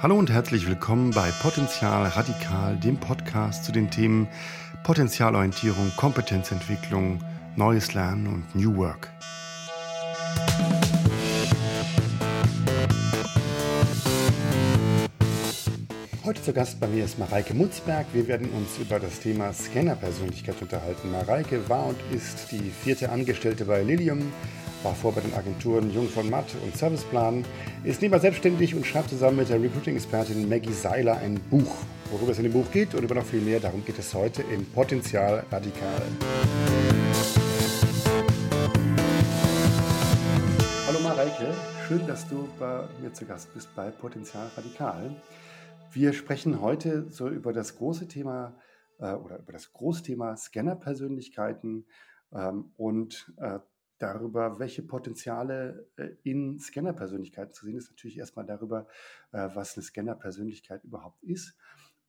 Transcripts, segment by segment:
Hallo und herzlich willkommen bei Potenzial Radikal, dem Podcast zu den Themen Potenzialorientierung, Kompetenzentwicklung, neues Lernen und New Work. Heute zu Gast bei mir ist Mareike Mutzberg. Wir werden uns über das Thema Scanner-Persönlichkeit unterhalten. Mareike war und ist die vierte Angestellte bei Lilium, war vor bei den Agenturen Jung von Matt und Serviceplan, ist nebenbei selbstständig und schreibt zusammen mit der Recruiting-Expertin Maggie Seiler ein Buch. Worüber es in dem Buch geht und über noch viel mehr, darum geht es heute in Potenzial Radikal. Hallo Mareike, schön, dass du bei mir zu Gast bist bei Potenzial Radikal. Wir sprechen heute so über das große Thema äh, oder über das Großthema Scanner-Persönlichkeiten ähm, und äh, darüber, welche Potenziale äh, in Scanner-Persönlichkeiten zu sehen ist, natürlich erstmal darüber, äh, was eine Scanner-Persönlichkeit überhaupt ist.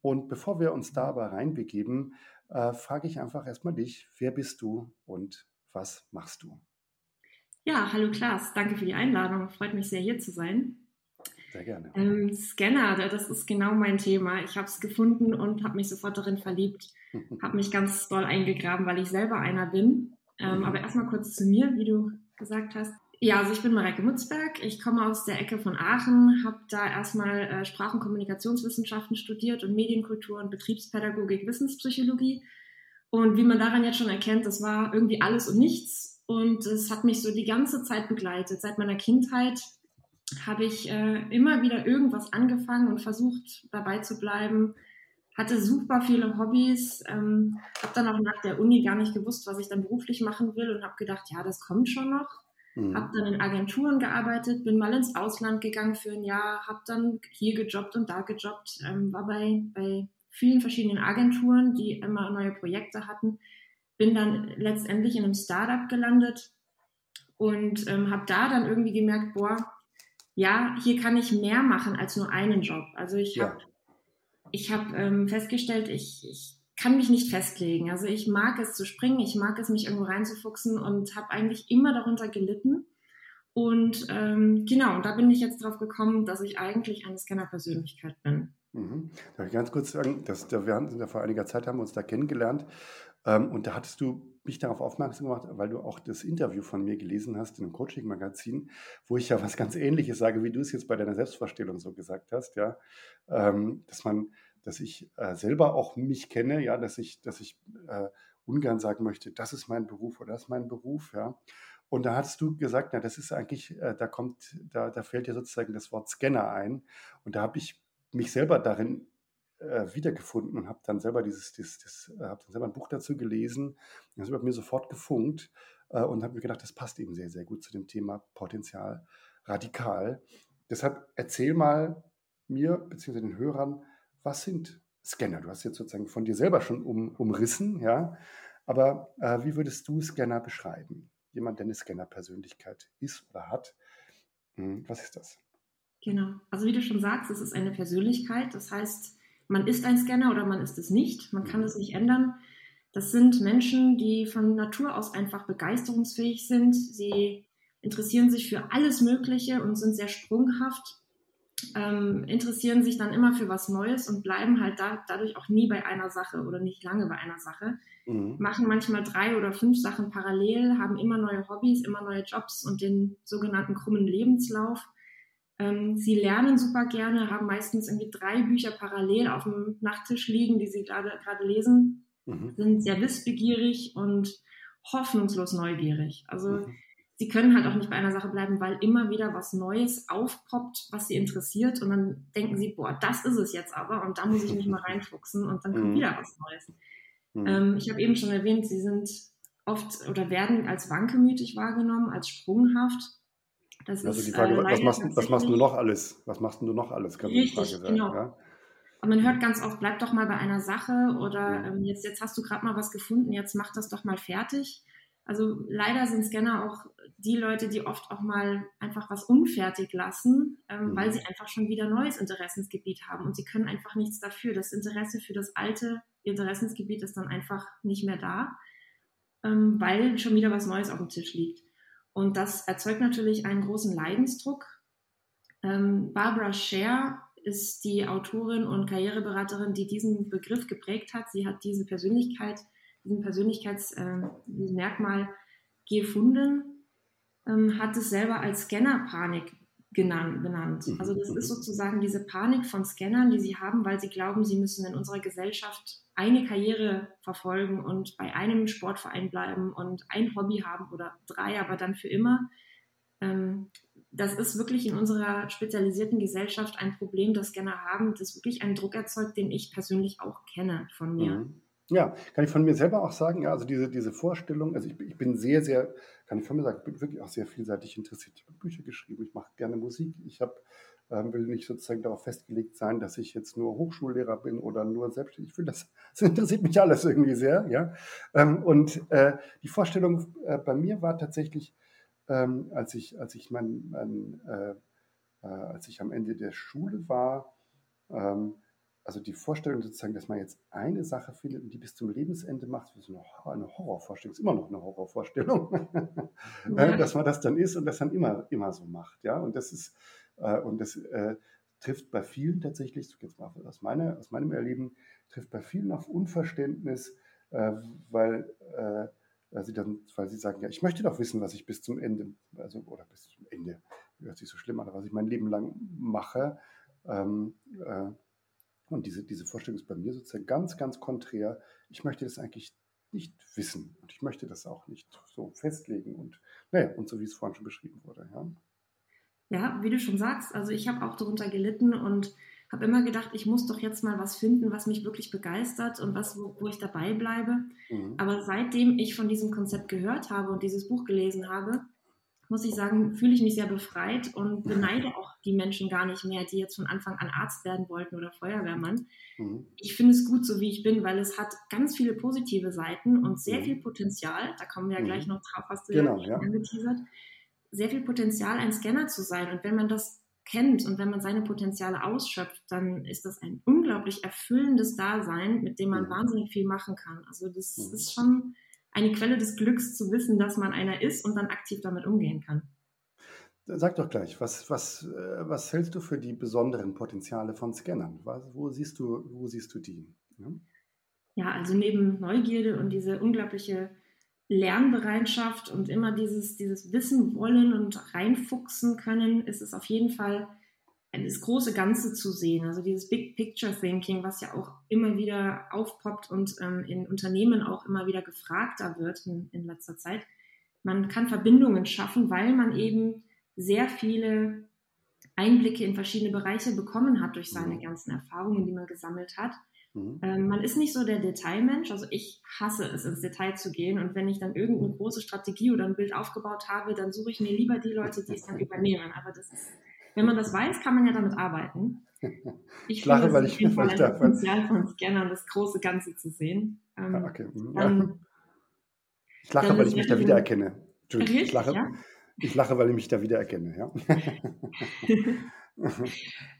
Und bevor wir uns da aber reinbegeben, äh, frage ich einfach erstmal dich, wer bist du und was machst du? Ja, hallo Klaas, danke für die Einladung. Freut mich sehr, hier zu sein. Sehr gerne. Ähm, Scanner, das ist genau mein Thema. Ich habe es gefunden und habe mich sofort darin verliebt. habe mich ganz doll eingegraben, weil ich selber einer bin ähm, aber erstmal kurz zu mir, wie du gesagt hast. Ja, also ich bin Mareike Mutzberg. Ich komme aus der Ecke von Aachen, habe da erstmal äh, Sprach- und Kommunikationswissenschaften studiert und Medienkultur und Betriebspädagogik, Wissenspsychologie. Und wie man daran jetzt schon erkennt, das war irgendwie alles und nichts. Und es hat mich so die ganze Zeit begleitet. Seit meiner Kindheit habe ich äh, immer wieder irgendwas angefangen und versucht, dabei zu bleiben, hatte super viele Hobbys, ähm, habe dann auch nach der Uni gar nicht gewusst, was ich dann beruflich machen will und habe gedacht, ja, das kommt schon noch. Mhm. Habe dann in Agenturen gearbeitet, bin mal ins Ausland gegangen für ein Jahr, habe dann hier gejobbt und da gejobbt, ähm, war bei, bei vielen verschiedenen Agenturen, die immer neue Projekte hatten, bin dann letztendlich in einem Startup gelandet und ähm, habe da dann irgendwie gemerkt, boah, ja, hier kann ich mehr machen als nur einen Job. Also ich ja. habe ich habe ähm, festgestellt, ich, ich kann mich nicht festlegen. Also ich mag es zu springen, ich mag es mich irgendwo reinzufuchsen und habe eigentlich immer darunter gelitten. Und ähm, genau, und da bin ich jetzt drauf gekommen, dass ich eigentlich eine Scanner-Persönlichkeit bin. Mhm. Darf ich ganz kurz sagen, dass, wir ja vor einiger Zeit haben wir uns da kennengelernt ähm, und da hattest du mich darauf aufmerksam gemacht, weil du auch das Interview von mir gelesen hast in einem Coaching-Magazin, wo ich ja was ganz Ähnliches sage, wie du es jetzt bei deiner Selbstvorstellung so gesagt hast, ja, ähm, dass man, dass ich äh, selber auch mich kenne, ja, dass ich, dass ich äh, ungern sagen möchte, das ist mein Beruf oder das ist mein Beruf, ja. Und da hast du gesagt, na, das ist eigentlich, äh, da kommt, da, da fällt dir sozusagen das Wort Scanner ein. Und da habe ich mich selber darin äh, wiedergefunden und habe dann selber dieses, dieses, dieses äh, habe dann selber ein Buch dazu gelesen. Das hat mir sofort gefunkt äh, und habe mir gedacht, das passt eben sehr, sehr gut zu dem Thema Potenzial radikal. Deshalb erzähl mal mir bzw. den Hörern, was sind Scanner? Du hast jetzt sozusagen von dir selber schon um, umrissen, ja. Aber äh, wie würdest du Scanner beschreiben? Jemand, der eine Scanner-Persönlichkeit ist oder hat. Hm, was ist das? Genau. Also wie du schon sagst, es ist eine Persönlichkeit. Das heißt, man ist ein Scanner oder man ist es nicht. Man kann es nicht ändern. Das sind Menschen, die von Natur aus einfach begeisterungsfähig sind. Sie interessieren sich für alles Mögliche und sind sehr sprunghaft, ähm, interessieren sich dann immer für was Neues und bleiben halt da, dadurch auch nie bei einer Sache oder nicht lange bei einer Sache. Mhm. Machen manchmal drei oder fünf Sachen parallel, haben immer neue Hobbys, immer neue Jobs und den sogenannten krummen Lebenslauf sie lernen super gerne, haben meistens irgendwie drei Bücher parallel auf dem Nachttisch liegen, die sie gerade lesen, mhm. sind sehr wissbegierig und hoffnungslos neugierig. Also mhm. sie können halt auch nicht bei einer Sache bleiben, weil immer wieder was Neues aufpoppt, was sie interessiert und dann denken sie, boah, das ist es jetzt aber und da muss ich mich mal reinfuchsen und dann kommt mhm. wieder was Neues. Mhm. Ähm, ich habe eben schon erwähnt, sie sind oft oder werden als wankemütig wahrgenommen, als sprunghaft das also die Frage, äh, was, machst, was machst du noch alles? Was machst du noch alles, kann richtig, die Frage sein. Genau. Ja? Und man hört ganz oft, bleib doch mal bei einer Sache oder ähm, jetzt, jetzt hast du gerade mal was gefunden, jetzt mach das doch mal fertig. Also leider sind Scanner auch die Leute, die oft auch mal einfach was unfertig lassen, ähm, mhm. weil sie einfach schon wieder neues Interessensgebiet haben und sie können einfach nichts dafür. Das Interesse für das alte Interessensgebiet ist dann einfach nicht mehr da, ähm, weil schon wieder was Neues auf dem Tisch liegt. Und das erzeugt natürlich einen großen Leidensdruck. Ähm, Barbara Scher ist die Autorin und Karriereberaterin, die diesen Begriff geprägt hat. Sie hat diese Persönlichkeit, diesen Persönlichkeitsmerkmal äh, dieses Merkmal gefunden, ähm, hat es selber als Scannerpanik genannt, benannt. Mhm. Also das ist sozusagen diese Panik von Scannern, die sie haben, weil sie glauben, sie müssen in unserer Gesellschaft eine Karriere verfolgen und bei einem Sportverein bleiben und ein Hobby haben oder drei, aber dann für immer. Ähm, das ist wirklich in unserer spezialisierten Gesellschaft ein Problem, das Scanner haben, das wirklich einen Druck erzeugt, den ich persönlich auch kenne von mir. Mhm. Ja, kann ich von mir selber auch sagen, ja, also diese, diese Vorstellung, also ich, ich bin sehr, sehr, kann ich von mir sagen, ich bin wirklich auch sehr vielseitig interessiert. Ich habe Bücher geschrieben, ich mache gerne Musik, ich habe, ähm, will nicht sozusagen darauf festgelegt sein, dass ich jetzt nur Hochschullehrer bin oder nur selbstständig. Ich finde, das, das interessiert mich alles irgendwie sehr, ja. Ähm, und äh, die Vorstellung äh, bei mir war tatsächlich, ähm, als ich, als ich mein, mein äh, äh als ich am Ende der Schule war, also die Vorstellung sozusagen, dass man jetzt eine Sache findet und die bis zum Lebensende macht, ist eine Horrorvorstellung, ist immer noch eine Horrorvorstellung, ja. dass man das dann ist und das dann immer, immer so macht. Ja? Und das ist, äh, und das äh, trifft bei vielen tatsächlich, jetzt mal aus, meiner, aus meinem Erleben, trifft bei vielen auf Unverständnis, äh, weil, äh, weil, sie dann, weil sie sagen, ja, ich möchte doch wissen, was ich bis zum Ende, also oder bis zum Ende, hört sich so schlimm an, was ich mein Leben lang mache. Ähm, äh, und diese, diese Vorstellung ist bei mir sozusagen ganz, ganz konträr. Ich möchte das eigentlich nicht wissen und ich möchte das auch nicht so festlegen und naja, und so wie es vorhin schon beschrieben wurde. Ja, ja wie du schon sagst, also ich habe auch darunter gelitten und habe immer gedacht, ich muss doch jetzt mal was finden, was mich wirklich begeistert und was, wo, wo ich dabei bleibe. Mhm. Aber seitdem ich von diesem Konzept gehört habe und dieses Buch gelesen habe, muss ich sagen, fühle ich mich sehr befreit und beneide auch die Menschen gar nicht mehr, die jetzt von Anfang an Arzt werden wollten oder Feuerwehrmann. Mhm. Ich finde es gut, so wie ich bin, weil es hat ganz viele positive Seiten und sehr mhm. viel Potenzial. Da kommen wir ja mhm. gleich noch drauf, hast du genau, ja, ja. angeteasert. Sehr viel Potenzial, ein Scanner zu sein. Und wenn man das kennt und wenn man seine Potenziale ausschöpft, dann ist das ein unglaublich erfüllendes Dasein, mit dem man mhm. wahnsinnig viel machen kann. Also das mhm. ist schon eine Quelle des Glücks zu wissen, dass man einer ist und dann aktiv damit umgehen kann. Sag doch gleich, was, was, äh, was hältst du für die besonderen Potenziale von Scannern? wo, siehst du, wo siehst du die? Ja? ja, also neben Neugierde und diese unglaubliche Lernbereitschaft und immer dieses, dieses Wissen wollen und reinfuchsen können, ist es auf jeden Fall das große Ganze zu sehen, also dieses Big Picture Thinking, was ja auch immer wieder aufpoppt und ähm, in Unternehmen auch immer wieder gefragter wird in, in letzter Zeit. Man kann Verbindungen schaffen, weil man eben sehr viele Einblicke in verschiedene Bereiche bekommen hat durch seine mhm. ganzen Erfahrungen, die man gesammelt hat. Mhm. Ähm, man ist nicht so der Detailmensch, also ich hasse es, ins Detail zu gehen und wenn ich dann irgendeine große Strategie oder ein Bild aufgebaut habe, dann suche ich mir lieber die Leute, die es dann übernehmen. Aber das ist wenn man das weiß, kann man ja damit arbeiten. Ich, lache, finde, weil ich, weil ich ein Potenzial von Scannern, das große Ganze zu sehen. Ähm, ja, okay. Mhm. dann, ich lache, weil ich mich da wiedererkenne. Entschuldigung, ich lache, ja? ich lache, weil ich mich da wiedererkenne. Ja.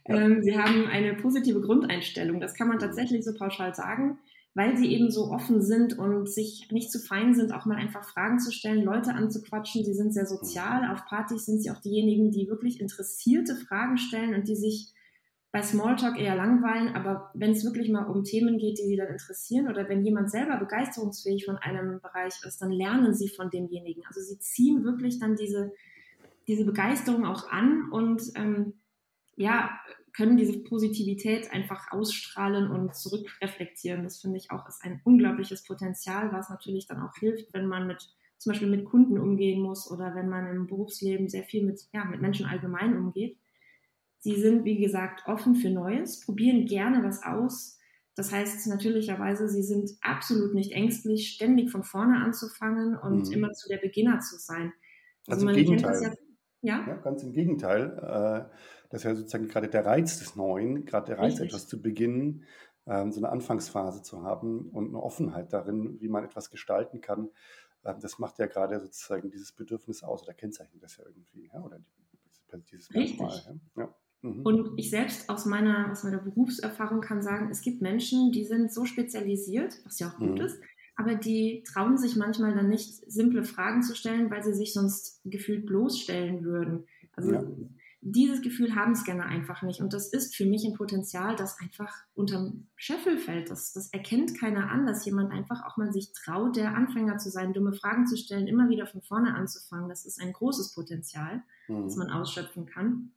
ähm, Sie haben eine positive Grundeinstellung. Das kann man tatsächlich so pauschal sagen weil sie eben so offen sind und sich nicht zu fein sind, auch mal einfach Fragen zu stellen, Leute anzuquatschen. Sie sind sehr sozial. Auf Partys sind sie auch diejenigen, die wirklich interessierte Fragen stellen und die sich bei Smalltalk eher langweilen, aber wenn es wirklich mal um Themen geht, die sie dann interessieren oder wenn jemand selber begeisterungsfähig von einem Bereich ist, dann lernen sie von demjenigen. Also sie ziehen wirklich dann diese, diese Begeisterung auch an und ähm, ja, können diese Positivität einfach ausstrahlen und zurückreflektieren. Das finde ich auch ist ein unglaubliches Potenzial, was natürlich dann auch hilft, wenn man mit zum Beispiel mit Kunden umgehen muss oder wenn man im Berufsleben sehr viel mit, ja, mit Menschen allgemein umgeht. Sie sind, wie gesagt, offen für Neues, probieren gerne was aus. Das heißt natürlicherweise, sie sind absolut nicht ängstlich, ständig von vorne anzufangen und mhm. immer zu der Beginner zu sein. Also, also kennt das ja, ja? ja, ganz im Gegenteil. Äh, das ist ja sozusagen gerade der Reiz des Neuen, gerade der Reiz, Richtig. etwas zu beginnen, ähm, so eine Anfangsphase zu haben und eine Offenheit darin, wie man etwas gestalten kann. Ähm, das macht ja gerade sozusagen dieses Bedürfnis aus oder kennzeichnet das ja irgendwie, ja? oder dieses Merkmal. Ja? ja. Mhm. Und ich selbst aus meiner, aus meiner Berufserfahrung kann sagen, es gibt Menschen, die sind so spezialisiert, was ja auch gut mhm. ist, aber die trauen sich manchmal dann nicht, simple Fragen zu stellen, weil sie sich sonst gefühlt bloßstellen würden. Also ja dieses Gefühl haben Scanner einfach nicht. Und das ist für mich ein Potenzial, das einfach unterm Scheffel fällt. Das, das erkennt keiner an, dass jemand einfach auch mal sich traut, der Anfänger zu sein, dumme Fragen zu stellen, immer wieder von vorne anzufangen. Das ist ein großes Potenzial, mhm. das man ausschöpfen kann.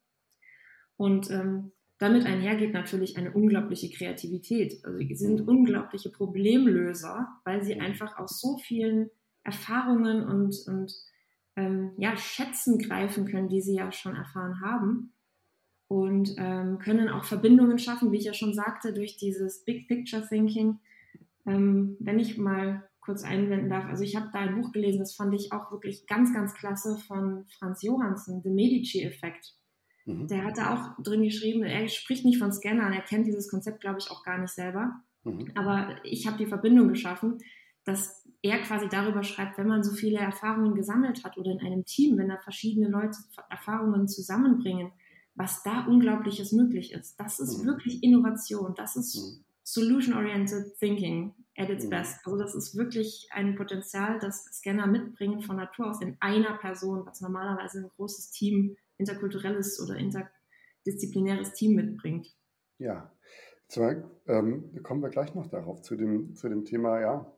Und ähm, damit einhergeht natürlich eine unglaubliche Kreativität. Also sie sind mhm. unglaubliche Problemlöser, weil sie mhm. einfach aus so vielen Erfahrungen und, und ähm, ja, Schätzen greifen können, die sie ja schon erfahren haben. Und ähm, können auch Verbindungen schaffen, wie ich ja schon sagte, durch dieses Big Picture Thinking. Ähm, wenn ich mal kurz einwenden darf, also ich habe da ein Buch gelesen, das fand ich auch wirklich ganz, ganz klasse von Franz Johansen, The Medici-Effekt. Mhm. Der hat da auch drin geschrieben, er spricht nicht von Scannern, er kennt dieses Konzept, glaube ich, auch gar nicht selber. Mhm. Aber ich habe die Verbindung geschaffen, dass er quasi darüber schreibt, wenn man so viele Erfahrungen gesammelt hat oder in einem Team, wenn da verschiedene Leute Erfahrungen zusammenbringen, was da Unglaubliches möglich ist. Das ist mhm. wirklich Innovation, das ist mhm. Solution-Oriented Thinking at its mhm. best. Also das ist wirklich ein Potenzial, das Scanner mitbringen von Natur aus in einer Person, was normalerweise ein großes Team, interkulturelles oder interdisziplinäres Team mitbringt. Ja, zwar ähm, kommen wir gleich noch darauf zu dem, zu dem Thema, ja,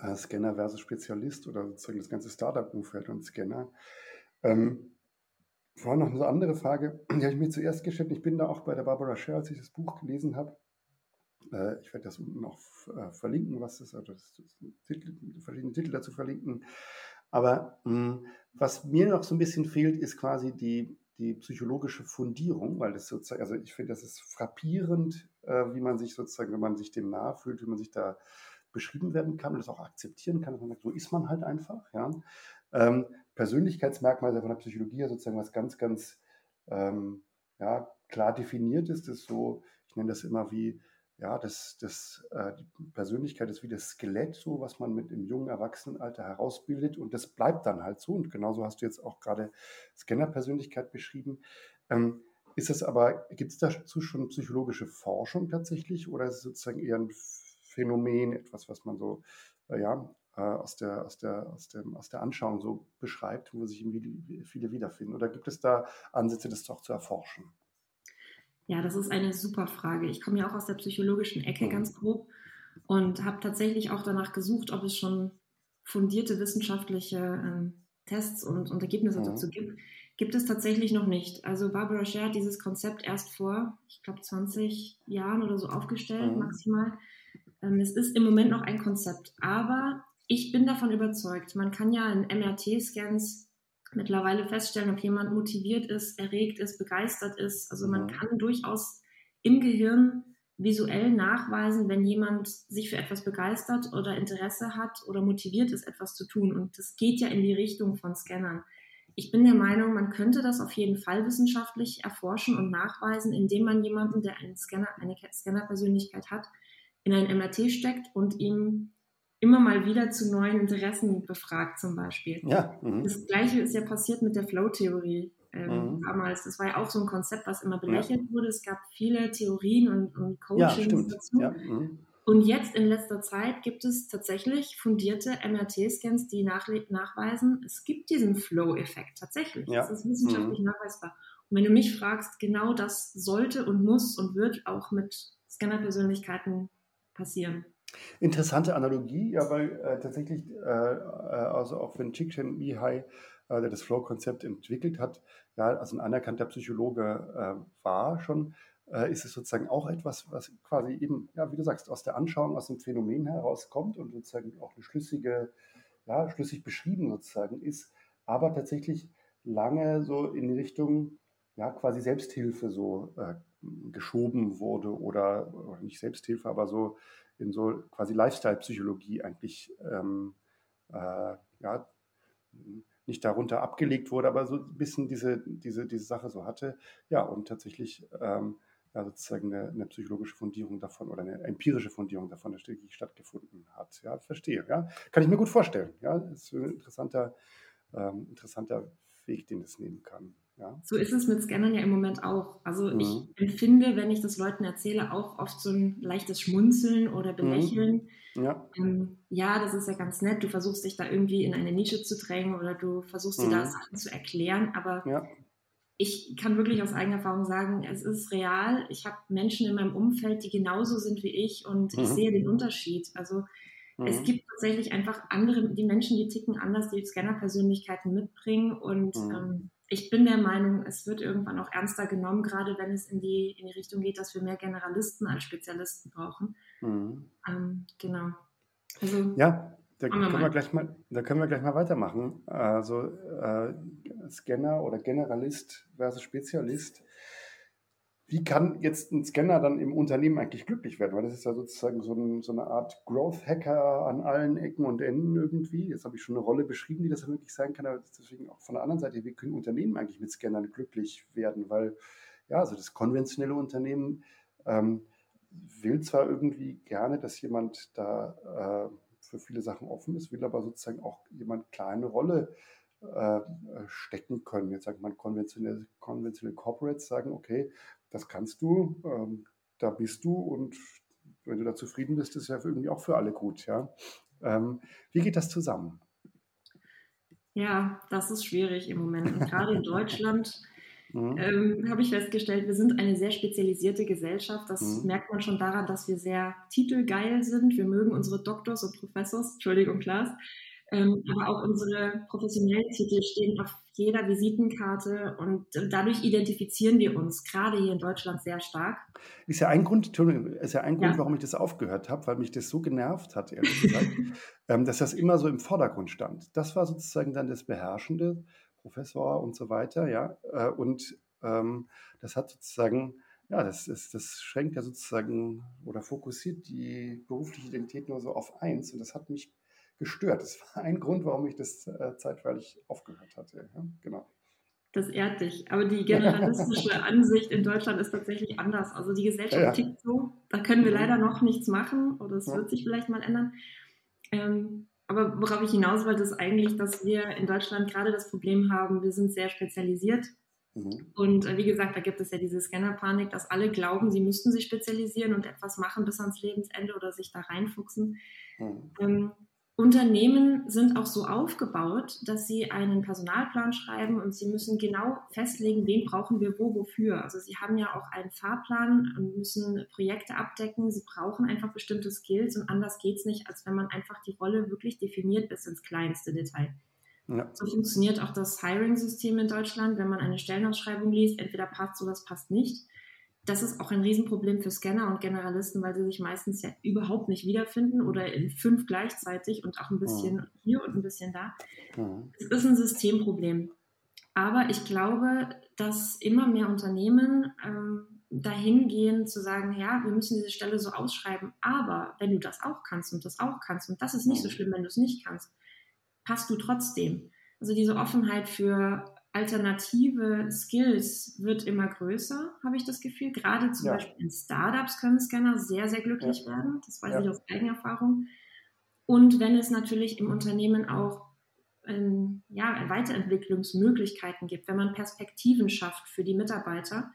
äh, Scanner versus Spezialist oder sozusagen das ganze Startup-Umfeld und Scanner. Ähm, vorhin noch eine andere Frage, die habe ich mir zuerst gestellt. Ich bin da auch bei der Barbara Scher, als ich das Buch gelesen habe. Äh, ich werde das unten noch äh, verlinken, was das, also das, das Titel, verschiedene Titel dazu verlinken. Aber mh, hm, was mir noch so ein bisschen fehlt, ist quasi die, die psychologische Fundierung, weil das sozusagen, also ich finde, das ist frappierend, äh, wie man sich sozusagen, wenn man sich dem nahe fühlt, wie man sich da beschrieben werden kann und das auch akzeptieren kann, dass man sagt, so ist man halt einfach. Ja. Ähm, Persönlichkeitsmerkmale von der Psychologie sozusagen was ganz, ganz ähm, ja, klar definiert ist, ist so, ich nenne das immer wie, ja, das, das, äh, die Persönlichkeit ist wie das Skelett, so was man mit im jungen Erwachsenenalter herausbildet und das bleibt dann halt so. Und genauso hast du jetzt auch gerade Scanner-Persönlichkeit beschrieben. Ähm, ist es aber, gibt es dazu schon psychologische Forschung tatsächlich oder ist es sozusagen eher ein Phänomen, etwas, was man so äh, ja, äh, aus, der, aus, der, aus, dem, aus der Anschauung so beschreibt, wo sich viele wiederfinden? Oder gibt es da Ansätze, das doch zu erforschen? Ja, das ist eine super Frage. Ich komme ja auch aus der psychologischen Ecke mhm. ganz grob und habe tatsächlich auch danach gesucht, ob es schon fundierte wissenschaftliche ähm, Tests und, und Ergebnisse mhm. dazu gibt. Gibt es tatsächlich noch nicht. Also Barbara Scher hat dieses Konzept erst vor, ich glaube, 20 Jahren oder so aufgestellt, mhm. maximal. Ähm, es ist im Moment noch ein Konzept, aber ich bin davon überzeugt, man kann ja in MRT-Scans mittlerweile feststellen, ob jemand motiviert ist, erregt ist, begeistert ist. Also man mhm. kann durchaus im Gehirn visuell nachweisen, wenn jemand sich für etwas begeistert oder Interesse hat oder motiviert ist, etwas zu tun. Und das geht ja in die Richtung von Scannern. Ich bin der Meinung, man könnte das auf jeden Fall wissenschaftlich erforschen und nachweisen, indem man jemanden, der einen Scanner, eine Scanner-Persönlichkeit hat, in ein MRT steckt und ihn immer mal wieder zu neuen Interessen befragt zum Beispiel. Ja, mhm. das gleiche ist ja passiert mit der Flow-Theorie ähm, mhm. damals. Das war ja auch so ein Konzept, was immer belächelt ja. wurde. Es gab viele Theorien und, und Coachings ja, dazu. Ja, mhm. Und jetzt in letzter Zeit gibt es tatsächlich fundierte MRT-Scans, die nachweisen, es gibt diesen Flow-Effekt tatsächlich. Ja. Das ist wissenschaftlich mhm. nachweisbar. Und wenn du mich fragst, genau das sollte und muss und wird auch mit Scanner-Persönlichkeiten passieren. Interessante Analogie, ja, weil äh, tatsächlich, äh, äh also auch wenn Csikszentmihalyi Mihai, äh, der das Flow-Konzept entwickelt hat, ja, also ein anerkannter Psychologe äh, war schon, äh, ist es sozusagen auch etwas, was quasi eben, ja, wie du sagst, aus der Anschauung, aus dem Phänomen herauskommt und sozusagen auch eine schlüssige, ja, schlüssig beschrieben sozusagen ist, aber tatsächlich lange so in Richtung, ja, quasi Selbsthilfe so geschoben wurde oder, oder nicht Selbsthilfe, aber so in so quasi Lifestyle-Psychologie eigentlich ähm, äh, ja, nicht darunter abgelegt wurde, aber so ein bisschen diese, diese, diese Sache so hatte. Ja, und tatsächlich ähm, ja, sozusagen eine, eine, psychologische Fundierung davon oder eine empirische Fundierung davon wirklich stattgefunden hat. Ja, verstehe. Ja, kann ich mir gut vorstellen. Ja, ist ein interessanter, ähm, interessanter Weg, den es nehmen kann. Ja. So ist es mit Scannern ja im Moment auch. Also mhm. ich empfinde, wenn ich das Leuten erzähle, auch oft so ein leichtes Schmunzeln oder mhm. Belächeln. Mhm. Ja. Ähm, ja, das ist ja ganz nett. Du versuchst dich da irgendwie in eine Nische zu drängen oder du versuchst dir da mhm. Sachen zu erklären, aber ja. ich kann wirklich aus eigener Erfahrung sagen, es ist real. Ich habe Menschen in meinem Umfeld, die genauso sind wie ich und mhm. ich sehe den Unterschied. Also mhm. es gibt tatsächlich einfach andere, die Menschen, die ticken anders, die Scanner-Persönlichkeiten mitbringen und mhm. ähm, ich bin der Meinung, es wird irgendwann auch ernster genommen, gerade wenn es in die, in die Richtung geht, dass wir mehr Generalisten als Spezialisten brauchen. Mhm. Ähm, genau. Also, ja, da können, wir gleich mal, da können wir gleich mal weitermachen. Also äh, Scanner oder Generalist versus Spezialist. Wie kann jetzt ein Scanner dann im Unternehmen eigentlich glücklich werden? Weil das ist ja sozusagen so, ein, so eine Art Growth-Hacker an allen Ecken und Enden irgendwie. Jetzt habe ich schon eine Rolle beschrieben, die das möglich sein kann, aber deswegen auch von der anderen Seite, wie können Unternehmen eigentlich mit Scannern glücklich werden? Weil ja, also das konventionelle Unternehmen ähm, will zwar irgendwie gerne, dass jemand da äh, für viele Sachen offen ist, will aber sozusagen auch jemand kleine Rolle äh, stecken können. Jetzt sagt man konventionelle, konventionelle Corporates sagen, okay, das kannst du, ähm, da bist du und wenn du da zufrieden bist, ist ja irgendwie auch für alle gut. Ja? Ähm, wie geht das zusammen? Ja, das ist schwierig im Moment. Und gerade in Deutschland mhm. ähm, habe ich festgestellt, wir sind eine sehr spezialisierte Gesellschaft. Das mhm. merkt man schon daran, dass wir sehr titelgeil sind. Wir mögen unsere Doktors und Professors, Entschuldigung, Klaas. Ähm, aber auch unsere professionellen Titel stehen auf jeder Visitenkarte und dadurch identifizieren wir uns gerade hier in Deutschland sehr stark. Ist ja ein Grund, ist ja ein Grund, ja. warum ich das aufgehört habe, weil mich das so genervt hat, ehrlich gesagt, ähm, dass das immer so im Vordergrund stand. Das war sozusagen dann das Beherrschende. Professor und so weiter, ja. Äh, und ähm, das hat sozusagen, ja, das, ist, das schränkt ja sozusagen oder fokussiert die berufliche Identität nur so auf eins und das hat mich gestört. Das war ein Grund, warum ich das äh, zeitweilig aufgehört hatte. Ja, genau. Das ehrt dich. Aber die generalistische Ansicht in Deutschland ist tatsächlich anders. Also die Gesellschaft ja, tickt so. Da können wir mhm. leider noch nichts machen oder es wird sich vielleicht mal ändern. Ähm, aber worauf ich hinaus wollte, ist eigentlich, dass wir in Deutschland gerade das Problem haben, wir sind sehr spezialisiert. Mhm. Und äh, wie gesagt, da gibt es ja diese Scanner-Panik, dass alle glauben, sie müssten sich spezialisieren und etwas machen bis ans Lebensende oder sich da reinfuchsen. Mhm. Ähm, Unternehmen sind auch so aufgebaut, dass sie einen Personalplan schreiben und sie müssen genau festlegen, wen brauchen wir wo, wofür. Also sie haben ja auch einen Fahrplan und müssen Projekte abdecken. Sie brauchen einfach bestimmte Skills und anders geht es nicht, als wenn man einfach die Rolle wirklich definiert bis ins kleinste Detail. Ja. So funktioniert auch das Hiring-System in Deutschland. Wenn man eine Stellenausschreibung liest, entweder passt oder es passt nicht das ist auch ein Riesenproblem für Scanner und Generalisten, weil sie sich meistens ja überhaupt nicht wiederfinden oder in fünf gleichzeitig und auch ein bisschen mhm. hier und ein bisschen da. Mhm. Es ist ein Systemproblem. Aber ich glaube, dass immer mehr Unternehmen ähm, dahin gehen zu sagen, ja, wir müssen diese Stelle so ausschreiben, aber wenn du das auch kannst und das auch kannst und das ist nicht so mhm. schlimm, wenn du es nicht kannst, passt du trotzdem. Also diese Offenheit für alternative Skills wird immer größer, habe ich das Gefühl. Gerade zum ja. Beispiel in Startups können Scanner sehr, sehr glücklich ja. werden. Das weiß ja. ich aus Eigenerfahrung. Und wenn es natürlich im Unternehmen auch ähm, ja, Weiterentwicklungsmöglichkeiten gibt, wenn man Perspektiven schafft für die Mitarbeiter,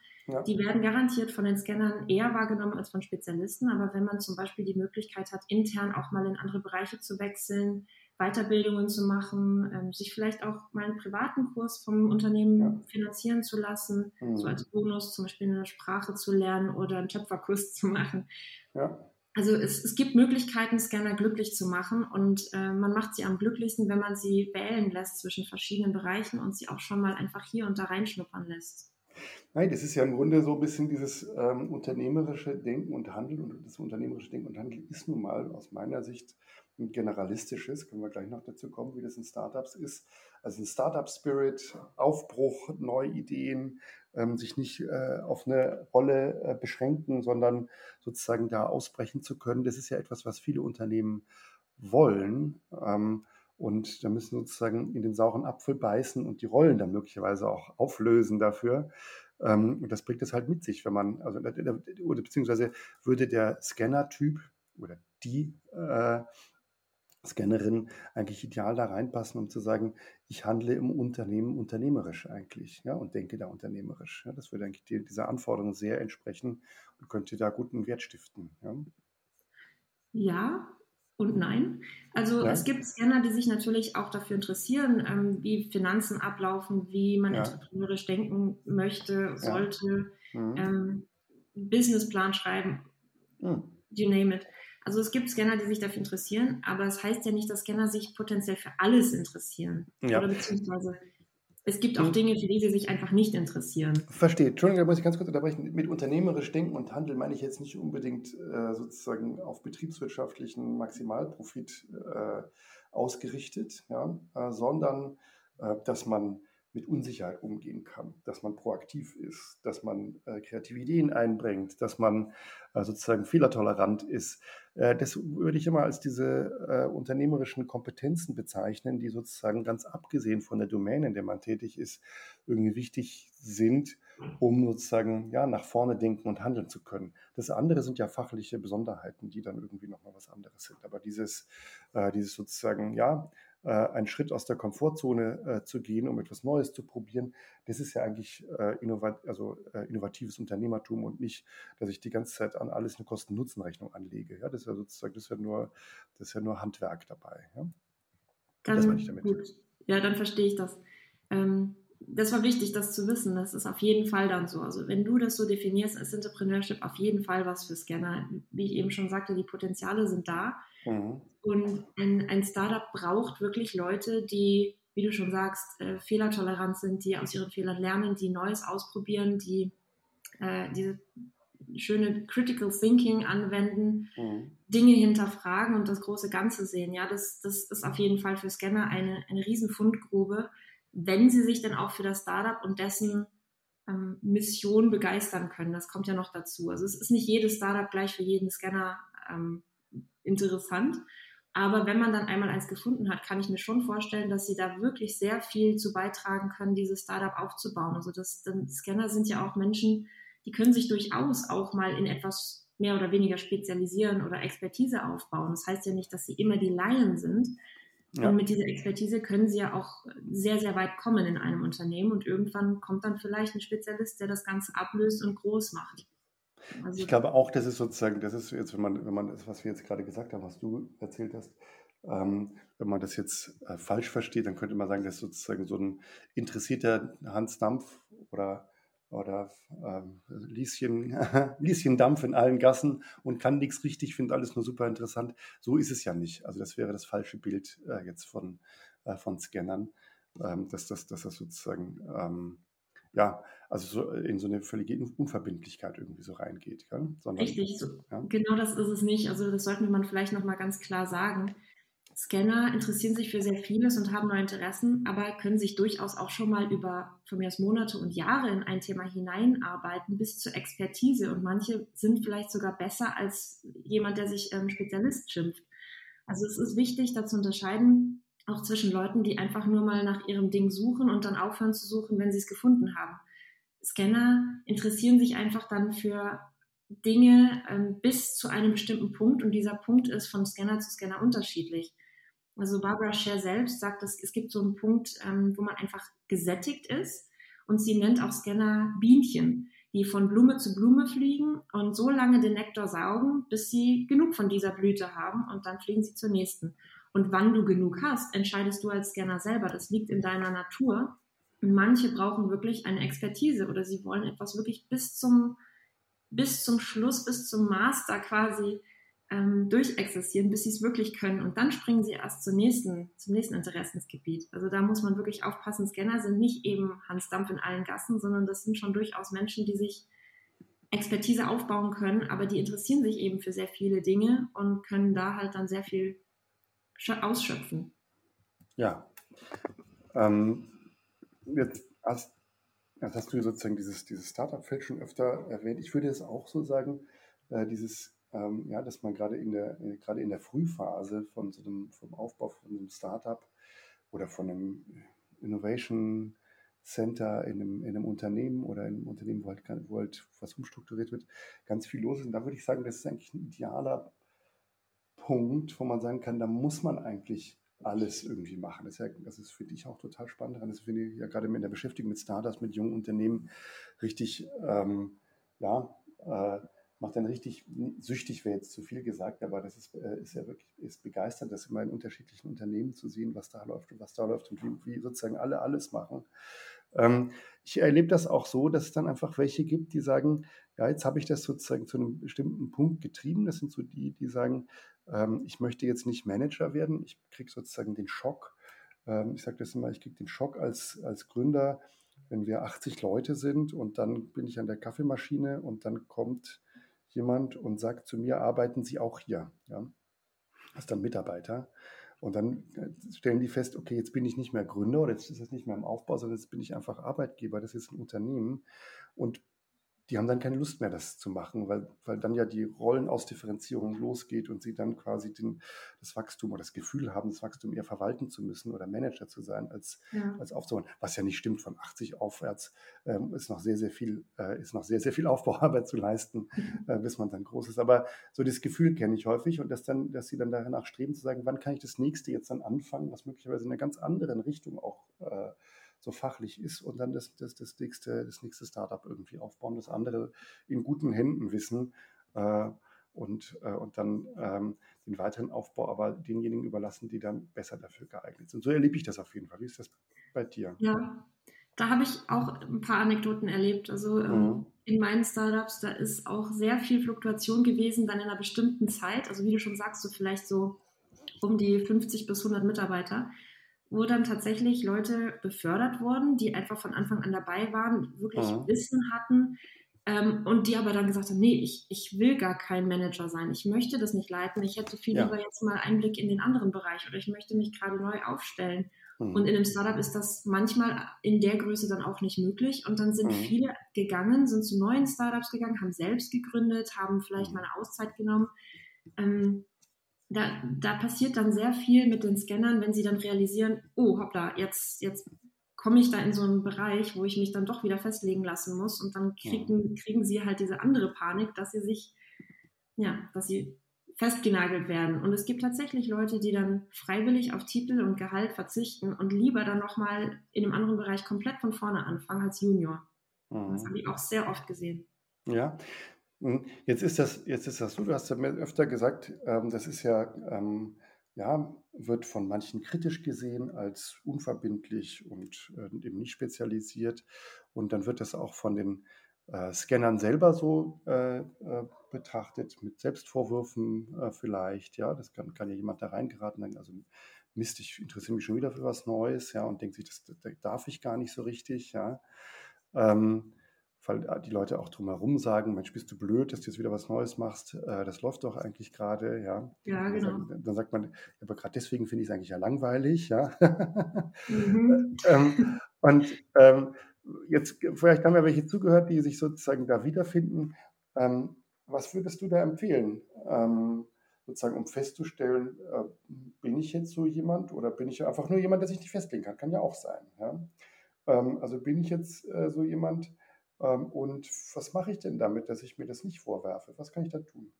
die werden garantiert von den Scannern eher wahrgenommen als von Spezialisten. Aber wenn man zum Beispiel die Möglichkeit hat, intern auch mal in andere Bereiche zu wechseln, Weiterbildungen zu machen, ähm, sich vielleicht auch mal einen privaten Kurs vom Unternehmen ja. finanzieren zu lassen, mhm. so als Bonus zum Beispiel eine Sprache zu lernen oder einen Töpferkurs zu machen. Ja. Also es, es gibt Möglichkeiten, Scanner glücklich zu machen und äh, man macht sie am glücklichsten, wenn man sie wählen lässt zwischen verschiedenen Bereichen und sie auch schon mal einfach hier und da reinschnuppern lässt. Nein, das ist ja im Grunde so ein bisschen dieses ähm, unternehmerische Denken und Handeln und das unternehmerische Denken und Handeln ist nun mal aus meiner Sicht ein generalistisches, können wir gleich noch dazu kommen, wie das in Startups ist. Also ein Startup-Spirit, Aufbruch, neue Ideen, ähm, sich nicht äh, auf eine Rolle äh, beschränken, sondern sozusagen da ausbrechen zu können. Das ist ja etwas, was viele Unternehmen wollen. Ähm, und da müssen sozusagen in den sauren Apfel beißen und die Rollen dann möglicherweise auch auflösen dafür. Ähm, und das bringt es halt mit sich, wenn man, also oder beziehungsweise würde der Scanner-Typ oder die äh, Scannerin eigentlich ideal da reinpassen, um zu sagen, ich handle im Unternehmen unternehmerisch eigentlich ja, und denke da unternehmerisch. Ja, das würde eigentlich die, dieser Anforderung sehr entsprechen und könnte da guten Wert stiften. Ja, ja und nein. Also ja. es gibt Scanner, die sich natürlich auch dafür interessieren, ähm, wie Finanzen ablaufen, wie man ja. entrepreneurisch denken möchte, sollte, ja. mhm. ähm, Businessplan schreiben, mhm. you name it. Also es gibt Scanner, die sich dafür interessieren, aber es das heißt ja nicht, dass Scanner sich potenziell für alles interessieren. Ja. Oder beziehungsweise es gibt auch hm. Dinge, für die sie sich einfach nicht interessieren. Verstehe. Entschuldigung, da muss ich ganz kurz unterbrechen. Mit unternehmerisch Denken und Handeln meine ich jetzt nicht unbedingt äh, sozusagen auf betriebswirtschaftlichen Maximalprofit äh, ausgerichtet, ja, äh, sondern äh, dass man mit Unsicherheit umgehen kann, dass man proaktiv ist, dass man äh, kreative Ideen einbringt, dass man äh, sozusagen fehlertolerant ist. Äh, das würde ich immer als diese äh, unternehmerischen Kompetenzen bezeichnen, die sozusagen ganz abgesehen von der Domäne, in der man tätig ist, irgendwie wichtig sind, um sozusagen ja, nach vorne denken und handeln zu können. Das andere sind ja fachliche Besonderheiten, die dann irgendwie nochmal was anderes sind. Aber dieses, äh, dieses sozusagen, ja, äh, einen Schritt aus der Komfortzone äh, zu gehen, um etwas Neues zu probieren. Das ist ja eigentlich äh, innovat also, innovatives Unternehmertum und nicht, dass ich die ganze Zeit an alles eine Kosten-Nutzen-Rechnung anlege. Ja, das ist ja sozusagen, das ist ja nur, das ist ja nur Handwerk dabei. Ja? Dann, das meine ich damit. Gut. Ja, dann verstehe ich das. Ähm, das war wichtig, das zu wissen. Das ist auf jeden Fall dann so. Also wenn du das so definierst, ist Entrepreneurship auf jeden Fall was für Scanner. Wie ich eben schon sagte, die Potenziale sind da. Mhm. Und ein, ein Startup braucht wirklich Leute, die, wie du schon sagst, äh, fehlertolerant sind, die aus ihren Fehlern lernen, die Neues ausprobieren, die äh, diese schöne Critical Thinking anwenden, mhm. Dinge hinterfragen und das große Ganze sehen. Ja, das, das ist auf jeden Fall für Scanner eine, eine riesen Fundgrube, wenn sie sich dann auch für das Startup und dessen ähm, Mission begeistern können. Das kommt ja noch dazu. Also es ist nicht jedes Startup gleich für jeden Scanner ähm, interessant. Aber wenn man dann einmal eins gefunden hat, kann ich mir schon vorstellen, dass sie da wirklich sehr viel zu beitragen können, dieses Startup aufzubauen. Also das, das Scanner sind ja auch Menschen, die können sich durchaus auch mal in etwas mehr oder weniger spezialisieren oder Expertise aufbauen. Das heißt ja nicht, dass sie immer die Laien sind. Ja. Und mit dieser Expertise können sie ja auch sehr, sehr weit kommen in einem Unternehmen. Und irgendwann kommt dann vielleicht ein Spezialist, der das Ganze ablöst und groß macht. Also ich glaube auch, das ist sozusagen, das ist jetzt, wenn man, wenn man das, was wir jetzt gerade gesagt haben, was du erzählt hast, ähm, wenn man das jetzt äh, falsch versteht, dann könnte man sagen, das ist sozusagen so ein interessierter Hans Dampf oder, oder ähm, Lieschen, Lieschen Dampf in allen Gassen und kann nichts richtig, findet alles nur super interessant. So ist es ja nicht. Also das wäre das falsche Bild äh, jetzt von, äh, von Scannern, ähm, dass, das, dass das sozusagen ähm, ja, also so in so eine völlige Unverbindlichkeit irgendwie so reingeht. Sondern, Richtig, ja? genau das ist es nicht. Also das sollte man vielleicht nochmal ganz klar sagen. Scanner interessieren sich für sehr vieles und haben neue Interessen, aber können sich durchaus auch schon mal über von mir aus Monate und Jahre in ein Thema hineinarbeiten bis zur Expertise. Und manche sind vielleicht sogar besser als jemand, der sich ähm, Spezialist schimpft. Also es ist wichtig, da zu unterscheiden, auch zwischen Leuten, die einfach nur mal nach ihrem Ding suchen und dann aufhören zu suchen, wenn sie es gefunden haben. Scanner interessieren sich einfach dann für Dinge ähm, bis zu einem bestimmten Punkt und dieser Punkt ist von Scanner zu Scanner unterschiedlich. Also Barbara Scher selbst sagt, dass es gibt so einen Punkt, ähm, wo man einfach gesättigt ist und sie nennt auch Scanner Bienchen, die von Blume zu Blume fliegen und so lange den Nektar saugen, bis sie genug von dieser Blüte haben und dann fliegen sie zur nächsten. Und wann du genug hast, entscheidest du als Scanner selber. Das liegt in deiner Natur. Und manche brauchen wirklich eine Expertise oder sie wollen etwas wirklich bis zum, bis zum Schluss, bis zum Master quasi ähm, durchexistieren, bis sie es wirklich können. Und dann springen sie erst zur nächsten, zum nächsten Interessensgebiet. Also da muss man wirklich aufpassen. Scanner sind nicht eben Hans Dampf in allen Gassen, sondern das sind schon durchaus Menschen, die sich Expertise aufbauen können, aber die interessieren sich eben für sehr viele Dinge und können da halt dann sehr viel ausschöpfen. Ja. Ähm, jetzt, hast, jetzt hast du sozusagen dieses, dieses Startup-Feld schon öfter erwähnt. Ich würde es auch so sagen, äh, dieses, ähm, ja, dass man gerade in der, äh, gerade in der Frühphase von so einem, vom Aufbau von einem Startup oder von einem Innovation Center in einem, in einem Unternehmen oder in einem Unternehmen, wo halt, wo halt was umstrukturiert wird, ganz viel los ist. Und da würde ich sagen, das ist eigentlich ein idealer Punkt, wo man sagen kann, da muss man eigentlich alles irgendwie machen. Das ist, ja, das ist für dich auch total spannend. Das finde ich ja gerade in der Beschäftigung mit Startups, mit jungen Unternehmen richtig, ähm, ja, äh, macht dann richtig süchtig, wäre jetzt zu viel gesagt, aber das ist, äh, ist ja wirklich ist begeistert, das immer in unterschiedlichen Unternehmen zu sehen, was da läuft und was da läuft und wie, wie sozusagen alle alles machen. Ähm, ich erlebe das auch so, dass es dann einfach welche gibt, die sagen, ja, jetzt habe ich das sozusagen zu einem bestimmten Punkt getrieben. Das sind so die, die sagen, ähm, ich möchte jetzt nicht Manager werden, ich kriege sozusagen den Schock. Ähm, ich sage das immer, ich kriege den Schock als, als Gründer, wenn wir 80 Leute sind und dann bin ich an der Kaffeemaschine und dann kommt jemand und sagt zu mir, arbeiten Sie auch hier? Ja? Das ist dann Mitarbeiter. Und dann äh, stellen die fest, okay, jetzt bin ich nicht mehr Gründer oder jetzt ist es nicht mehr im Aufbau, sondern jetzt bin ich einfach Arbeitgeber, das ist ein Unternehmen. Und die haben dann keine Lust mehr, das zu machen, weil, weil dann ja die Rollenausdifferenzierung losgeht und sie dann quasi den, das Wachstum oder das Gefühl haben, das Wachstum eher verwalten zu müssen oder Manager zu sein, als, ja. als aufzubauen. Was ja nicht stimmt, von 80 aufwärts ähm, ist noch sehr, sehr viel, äh, ist noch sehr, sehr viel Aufbauarbeit zu leisten, mhm. äh, bis man dann groß ist. Aber so das Gefühl kenne ich häufig und dass dann, dass sie dann danach streben zu sagen, wann kann ich das nächste jetzt dann anfangen, was möglicherweise in einer ganz anderen Richtung auch äh, so fachlich ist und dann das, das, das, nächste, das nächste Startup irgendwie aufbauen, das andere in guten Händen wissen äh, und, äh, und dann ähm, den weiteren Aufbau aber denjenigen überlassen, die dann besser dafür geeignet sind. So erlebe ich das auf jeden Fall. Wie ist das bei dir? Ja, da habe ich auch ein paar Anekdoten erlebt. Also ähm, mhm. in meinen Startups, da ist auch sehr viel Fluktuation gewesen, dann in einer bestimmten Zeit. Also wie du schon sagst, so vielleicht so um die 50 bis 100 Mitarbeiter wo dann tatsächlich Leute befördert wurden, die einfach von Anfang an dabei waren, wirklich mhm. Wissen hatten ähm, und die aber dann gesagt haben, nee, ich, ich will gar kein Manager sein, ich möchte das nicht leiten, ich hätte viel ja. lieber jetzt mal Einblick in den anderen Bereich oder ich möchte mich gerade neu aufstellen. Mhm. Und in einem Startup ist das manchmal in der Größe dann auch nicht möglich. Und dann sind mhm. viele gegangen, sind zu neuen Startups gegangen, haben selbst gegründet, haben vielleicht mhm. mal eine Auszeit genommen. Ähm, da, da passiert dann sehr viel mit den Scannern, wenn sie dann realisieren, oh hoppla, jetzt, jetzt komme ich da in so einen Bereich, wo ich mich dann doch wieder festlegen lassen muss und dann kriegen, kriegen sie halt diese andere Panik, dass sie sich, ja, dass sie festgenagelt werden. Und es gibt tatsächlich Leute, die dann freiwillig auf Titel und Gehalt verzichten und lieber dann nochmal in einem anderen Bereich komplett von vorne anfangen als Junior. Mhm. Das habe ich auch sehr oft gesehen. Ja, jetzt ist das, jetzt ist das so, du hast ja öfter gesagt, ähm, das ist ja, ähm, ja, wird von manchen kritisch gesehen als unverbindlich und äh, eben nicht spezialisiert. Und dann wird das auch von den äh, Scannern selber so äh, äh betrachtet, mit Selbstvorwürfen äh, vielleicht. Ja, das kann, kann ja jemand da reingeraten, also Mist, ich interessiere mich schon wieder für was Neues, ja, und denkt sich, das, das darf ich gar nicht so richtig, ja. Ähm, weil die Leute auch drumherum sagen, Mensch, bist du blöd, dass du jetzt wieder was Neues machst, äh, das läuft doch eigentlich gerade, ja. Ja, genau. Dann, sagt man, aber gerade deswegen finde ich es eigentlich ja langweilig, ja. Mhm. ähm, und ähm, jetzt, vielleicht haben ja welche zugehört, die sich sozusagen da wiederfinden. Ähm, was würdest du da empfehlen? Ähm, sozusagen, um festzustellen, äh, bin ich jetzt so jemand oder bin ich einfach nur jemand, der sich nicht festlegen kann? Kann ja auch sein. Ja? Ähm, also bin ich jetzt äh, so jemand, und was mache ich denn damit, dass ich mir das nicht vorwerfe? Was kann ich da tun?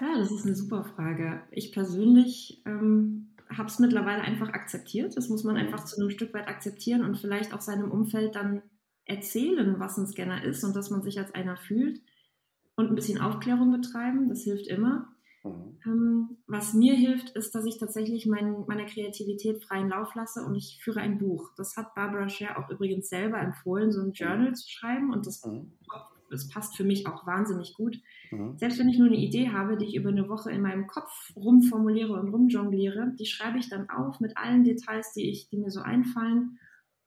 Ja, das ist eine super Frage. Ich persönlich ähm, habe es mittlerweile einfach akzeptiert. Das muss man einfach zu einem Stück weit akzeptieren und vielleicht auch seinem Umfeld dann erzählen, was ein Scanner ist und dass man sich als einer fühlt und ein bisschen Aufklärung betreiben. Das hilft immer. Mhm. Ähm, was mir hilft, ist, dass ich tatsächlich mein, meiner Kreativität freien Lauf lasse und ich führe ein Buch. Das hat Barbara Scher auch übrigens selber empfohlen, so ein Journal zu schreiben und das, mhm. das passt für mich auch wahnsinnig gut. Mhm. Selbst wenn ich nur eine Idee habe, die ich über eine Woche in meinem Kopf rumformuliere und rumjongliere, die schreibe ich dann auf mit allen Details, die, ich, die mir so einfallen.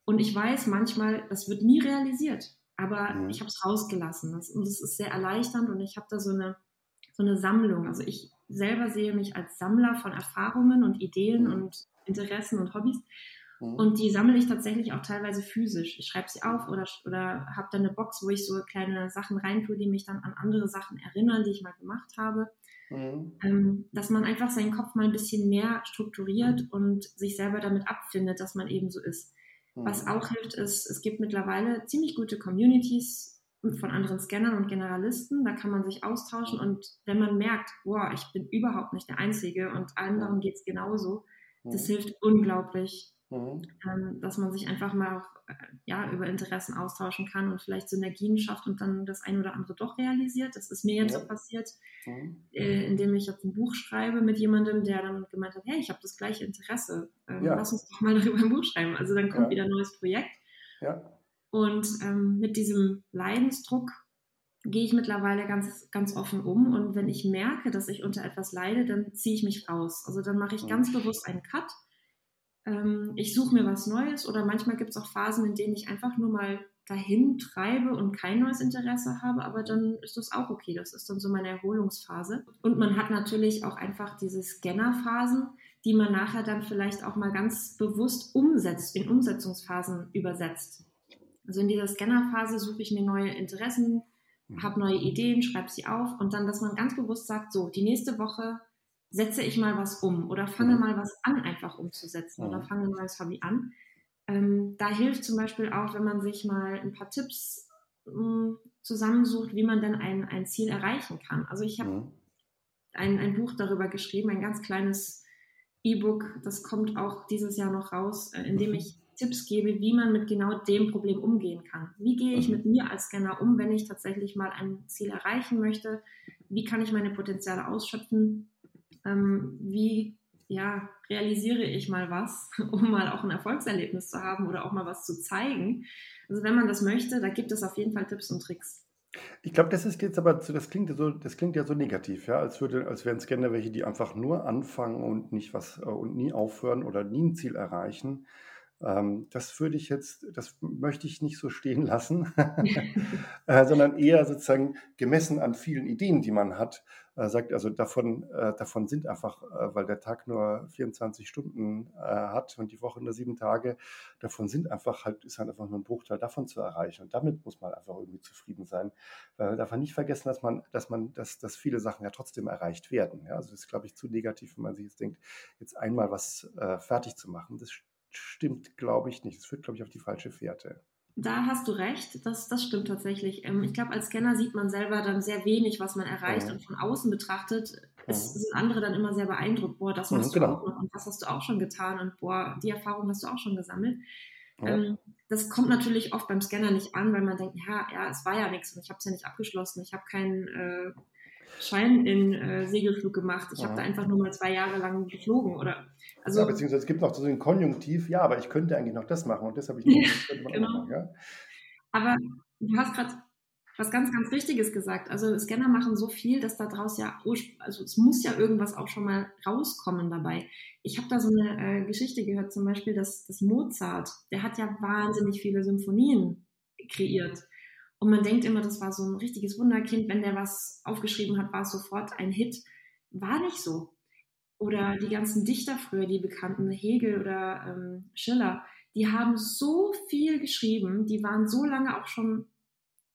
Und ich weiß manchmal, das wird nie realisiert, aber mhm. ich habe es rausgelassen. Das, und das ist sehr erleichternd und ich habe da so eine so eine Sammlung. Also ich selber sehe mich als Sammler von Erfahrungen und Ideen mhm. und Interessen und Hobbys. Mhm. Und die sammle ich tatsächlich auch teilweise physisch. Ich schreibe sie auf oder, oder habe dann eine Box, wo ich so kleine Sachen reintue, die mich dann an andere Sachen erinnern, die ich mal gemacht habe. Mhm. Ähm, dass man einfach seinen Kopf mal ein bisschen mehr strukturiert und sich selber damit abfindet, dass man eben so ist. Was mhm. auch hilft, ist, es gibt mittlerweile ziemlich gute Communities, von anderen Scannern und Generalisten. Da kann man sich austauschen und wenn man merkt, boah, ich bin überhaupt nicht der Einzige und anderen geht es genauso, das hilft unglaublich, Mhm. Ähm, dass man sich einfach mal auch äh, ja, über Interessen austauschen kann und vielleicht Synergien schafft und dann das eine oder andere doch realisiert. Das ist mir jetzt ja. so passiert, mhm. äh, indem ich jetzt ein Buch schreibe mit jemandem, der dann gemeint hat, hey, ich habe das gleiche Interesse, ähm, ja. lass uns doch mal darüber ein Buch schreiben. Also dann kommt wieder ein neues Projekt. Und ähm, mit diesem Leidensdruck gehe ich mittlerweile ganz, ganz offen um. Und wenn ich merke, dass ich unter etwas leide, dann ziehe ich mich raus. Also dann mache ich ganz bewusst einen Cut. Ähm, ich suche mir was Neues oder manchmal gibt es auch Phasen, in denen ich einfach nur mal dahin treibe und kein neues Interesse habe, aber dann ist das auch okay. Das ist dann so meine Erholungsphase. Und man hat natürlich auch einfach diese Scannerphasen, die man nachher dann vielleicht auch mal ganz bewusst umsetzt, in Umsetzungsphasen übersetzt. Also in dieser Scannerphase suche ich mir neue Interessen, Mhm. habe neue Ideen, schreibe sie auf und dann, dass man ganz bewusst sagt, so, die nächste Woche setze ich mal was um oder fange mhm. mal was an, einfach umzusetzen oder mhm. fange ein neues Hobby an. Ähm, da hilft zum Beispiel auch, wenn man sich mal ein paar Tipps ähm, zusammensucht, wie man denn ein, ein Ziel erreichen kann. Also ich habe mhm. ein, ein Buch darüber geschrieben, ein ganz kleines E-Book, das kommt auch dieses Jahr noch raus, äh, in dem ich Tipps gebe, wie man mit genau dem Problem umgehen kann. Wie gehe ich mhm. mit mir als Scanner um, wenn ich tatsächlich mal ein Ziel erreichen möchte? Wie kann ich meine Potenziale ausschöpfen? Ähm, wie ja, realisiere ich mal was, um mal auch ein Erfolgserlebnis zu haben oder auch mal was zu zeigen? Also wenn man das möchte, da gibt es auf jeden Fall Tipps und Tricks. Ich glaube, das ist jetzt aber, das klingt ja so, das klingt ja so negativ, ja, als würde, als wären Scanner welche, die einfach nur anfangen und nicht was äh, und nie aufhören oder nie ein Ziel erreichen. Ähm, das würde ich jetzt, das möchte ich nicht so stehen lassen, äh, sondern eher sozusagen gemessen an vielen Ideen, die man hat, äh, sagt, also davon, äh, davon sind einfach, weil der Tag nur 24 Stunden hat und die Woche nur sieben Tage, davon sind einfach halt, ist halt einfach nur ein Bruchteil davon zu erreichen. Und damit muss man einfach irgendwie zufrieden sein. Weil man darf man nicht vergessen, dass man, dass man, dass, dass viele Sachen ja trotzdem erreicht werden. Ja? Also das ist, glaube ich, zu negativ, wenn man sich jetzt denkt, jetzt einmal was fertig zu machen. Das stimmt, glaube ich, nicht. Es führt, glaube ich, auf die falsche Fährte. Da hast du recht, das, das stimmt tatsächlich. Ähm, ich glaube, als Scanner sieht man selber dann sehr wenig, was man erreicht. Mhm. Und von außen betrachtet es sind andere dann immer sehr beeindruckt. Boah, das machst mhm, genau. du auch noch und das hast du auch schon getan und boah, die Erfahrung hast du auch schon gesammelt. Ja. Ähm, das kommt natürlich oft beim Scanner nicht an, weil man denkt, ja, ja, es war ja nichts und ich habe es ja nicht abgeschlossen. Ich habe keinen äh, Schein in äh, Segelflug gemacht. Ich habe da einfach nur mal zwei Jahre lang geflogen oder also, ja, beziehungsweise es gibt noch so den Konjunktiv, ja, aber ich könnte eigentlich noch das machen und das habe ich nicht. Ja, genau. Ja? Aber du hast gerade was ganz, ganz Wichtiges gesagt. Also Scanner machen so viel, dass da draus ja, also es muss ja irgendwas auch schon mal rauskommen dabei. Ich habe da so eine äh, Geschichte gehört, zum Beispiel, dass, dass Mozart, der hat ja wahnsinnig viele Symphonien kreiert. Und man denkt immer, das war so ein richtiges Wunderkind. Wenn der was aufgeschrieben hat, war es sofort ein Hit. War nicht so. Oder die ganzen Dichter früher, die bekannten Hegel oder ähm, Schiller, die haben so viel geschrieben, die waren so lange auch schon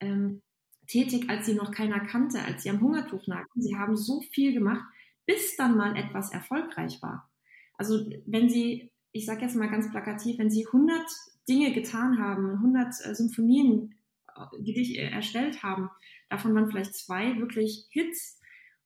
ähm, tätig, als sie noch keiner kannte, als sie am Hungertuch nagten. Sie haben so viel gemacht, bis dann mal etwas erfolgreich war. Also wenn sie, ich sage jetzt mal ganz plakativ, wenn sie 100 Dinge getan haben, 100 äh, Symphonien die dich erstellt haben, davon waren vielleicht zwei wirklich Hits.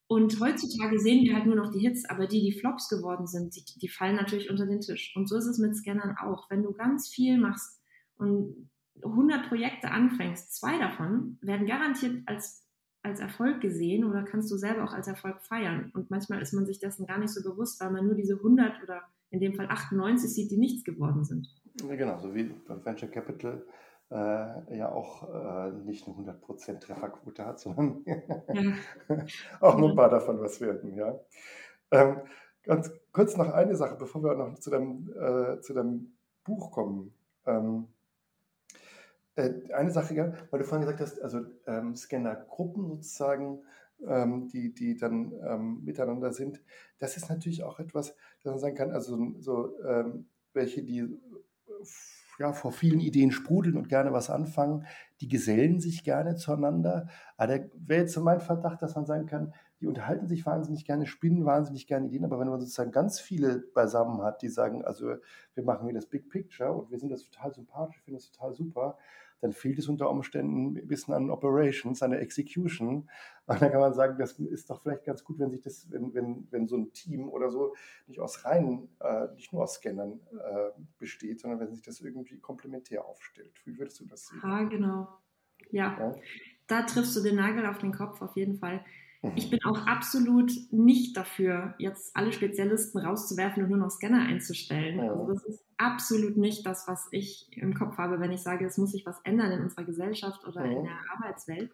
Und heutzutage sehen wir halt nur noch die Hits, aber die, die Flops geworden sind, die, die fallen natürlich unter den Tisch. Und so ist es mit Scannern auch. Wenn du ganz viel machst und 100 Projekte anfängst, zwei davon werden garantiert als, als Erfolg gesehen oder kannst du selber auch als Erfolg feiern. Und manchmal ist man sich dessen gar nicht so bewusst, weil man nur diese 100 oder in dem Fall 98 sieht, die nichts geworden sind. Genau, so wie beim Venture Capital äh, ja auch äh, nicht eine 100% Trefferquote hat, sondern auch nur ein paar davon was werden. Ja. Ähm, ganz kurz noch eine Sache, bevor wir noch zu deinem, äh, zu deinem Buch kommen. Ähm, äh, eine Sache, ja, weil du vorhin gesagt hast, also ähm, Scannergruppen sozusagen, ähm, die, die dann ähm, miteinander sind, das ist natürlich auch etwas, das man sagen kann, also so ähm, welche, die ja, vor vielen Ideen sprudeln und gerne was anfangen, die gesellen sich gerne zueinander. Aber da wäre jetzt so mein Verdacht, dass man sagen kann, die unterhalten sich wahnsinnig gerne, spinnen wahnsinnig gerne Ideen, aber wenn man sozusagen ganz viele beisammen hat, die sagen, also wir machen hier das Big Picture und wir sind das total sympathisch, finden das total super, dann fehlt es unter Umständen ein bisschen an Operations, an der Execution. Und dann kann man sagen, das ist doch vielleicht ganz gut, wenn sich das, wenn, wenn, wenn so ein Team oder so nicht aus reinen, äh, nicht nur aus Scannern äh, besteht, sondern wenn sich das irgendwie komplementär aufstellt. Wie würdest du das sehen? Ah, genau. Ja. ja. Da triffst du den Nagel auf den Kopf auf jeden Fall. Ich bin auch absolut nicht dafür, jetzt alle Spezialisten rauszuwerfen und nur noch Scanner einzustellen. Also das ist absolut nicht das, was ich im Kopf habe, wenn ich sage, es muss sich was ändern in unserer Gesellschaft oder in der Arbeitswelt.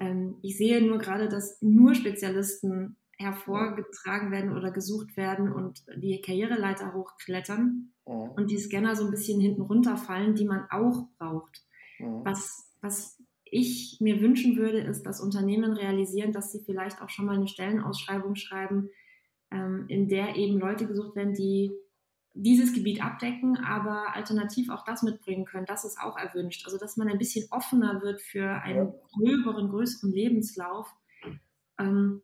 Ähm, ich sehe nur gerade, dass nur Spezialisten hervorgetragen werden oder gesucht werden und die Karriereleiter hochklettern und die Scanner so ein bisschen hinten runterfallen, die man auch braucht. Was, was ich mir wünschen würde, ist, dass Unternehmen realisieren, dass sie vielleicht auch schon mal eine Stellenausschreibung schreiben, ähm, in der eben Leute gesucht werden, die dieses Gebiet abdecken, aber alternativ auch das mitbringen können. Das ist auch erwünscht. Also, dass man ein bisschen offener wird für einen gröberen, größeren Lebenslauf. Ähm,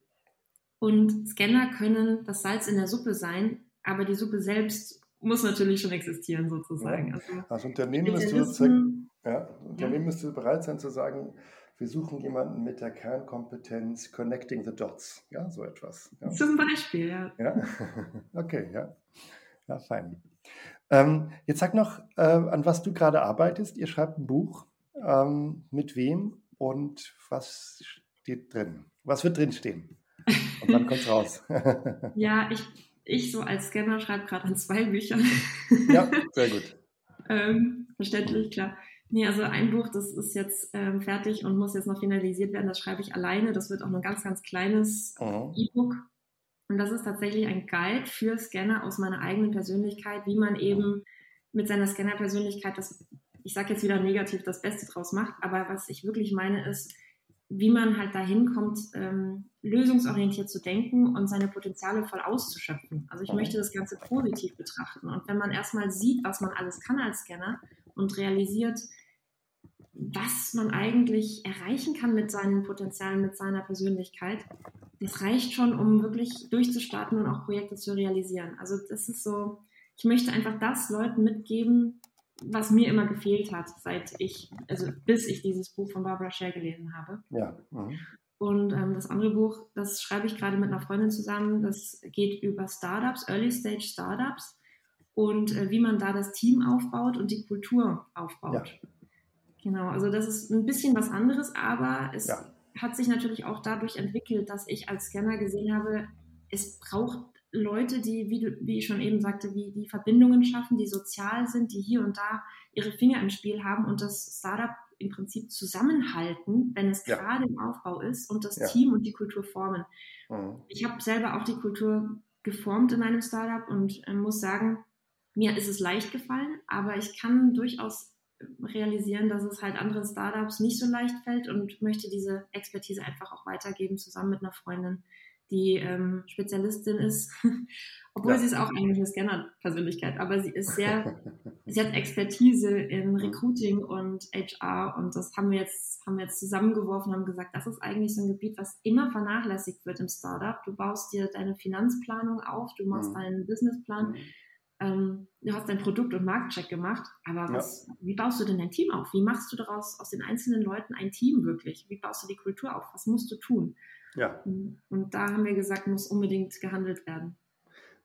und Scanner können das Salz in der Suppe sein, aber die Suppe selbst muss natürlich schon existieren, sozusagen. Ja. Also, Als Unternehmen du sozusagen ja, Unternehmen ja. müsste bereit sein zu sagen, wir suchen jemanden mit der Kernkompetenz Connecting the Dots. Ja, so etwas. Ja. Zum Beispiel, ja. ja? Okay, ja. Ja, fein. Ähm, jetzt sag noch, äh, an was du gerade arbeitest. Ihr schreibt ein Buch. Ähm, mit wem und was steht drin? Was wird drin stehen? Und wann kommt es raus? ja, ich, ich so als Scanner schreibe gerade an zwei Büchern. ja, sehr gut. ähm, verständlich, klar. Nee, also ein Buch, das ist jetzt ähm, fertig und muss jetzt noch finalisiert werden. Das schreibe ich alleine. Das wird auch ein ganz, ganz kleines mhm. E-Book. Und das ist tatsächlich ein Guide für Scanner aus meiner eigenen Persönlichkeit, wie man eben mit seiner Scanner-Persönlichkeit das, ich sage jetzt wieder negativ, das Beste draus macht. Aber was ich wirklich meine ist, wie man halt dahin kommt, ähm, lösungsorientiert zu denken und seine Potenziale voll auszuschöpfen. Also ich möchte das Ganze positiv betrachten. Und wenn man erstmal sieht, was man alles kann als Scanner und realisiert, was man eigentlich erreichen kann mit seinen Potenzialen, mit seiner Persönlichkeit, das reicht schon, um wirklich durchzustarten und auch Projekte zu realisieren. Also das ist so, ich möchte einfach das Leuten mitgeben, was mir immer gefehlt hat, seit ich, also bis ich dieses Buch von Barbara Scher gelesen habe. Ja. Mhm. Und ähm, das andere Buch, das schreibe ich gerade mit einer Freundin zusammen, das geht über Startups, Early Stage Startups und äh, wie man da das Team aufbaut und die Kultur aufbaut. Ja. Genau, also das ist ein bisschen was anderes, aber es ja. hat sich natürlich auch dadurch entwickelt, dass ich als Scanner gesehen habe, es braucht Leute, die, wie, du, wie ich schon eben sagte, wie die Verbindungen schaffen, die sozial sind, die hier und da ihre Finger im Spiel haben und das Startup im Prinzip zusammenhalten, wenn es ja. gerade im Aufbau ist und das ja. Team und die Kultur formen. Mhm. Ich habe selber auch die Kultur geformt in einem Startup und äh, muss sagen, mir ist es leicht gefallen, aber ich kann durchaus realisieren, dass es halt anderen Startups nicht so leicht fällt und möchte diese Expertise einfach auch weitergeben, zusammen mit einer Freundin, die ähm, Spezialistin ist, obwohl ja. sie ist auch eigentlich eine Scanner-Persönlichkeit, aber sie ist sehr, sie hat Expertise in Recruiting und HR und das haben wir jetzt, haben wir jetzt zusammengeworfen und haben gesagt, das ist eigentlich so ein Gebiet, was immer vernachlässigt wird im Startup. Du baust dir deine Finanzplanung auf, du machst mhm. deinen Businessplan, mhm ähm, du hast dein Produkt- und Marktcheck gemacht, aber was, ja. wie baust du denn dein Team auf? Wie machst du daraus aus den einzelnen Leuten ein Team wirklich? Wie baust du die Kultur auf? Was musst du tun? Ja. Und da haben wir gesagt, muss unbedingt gehandelt werden.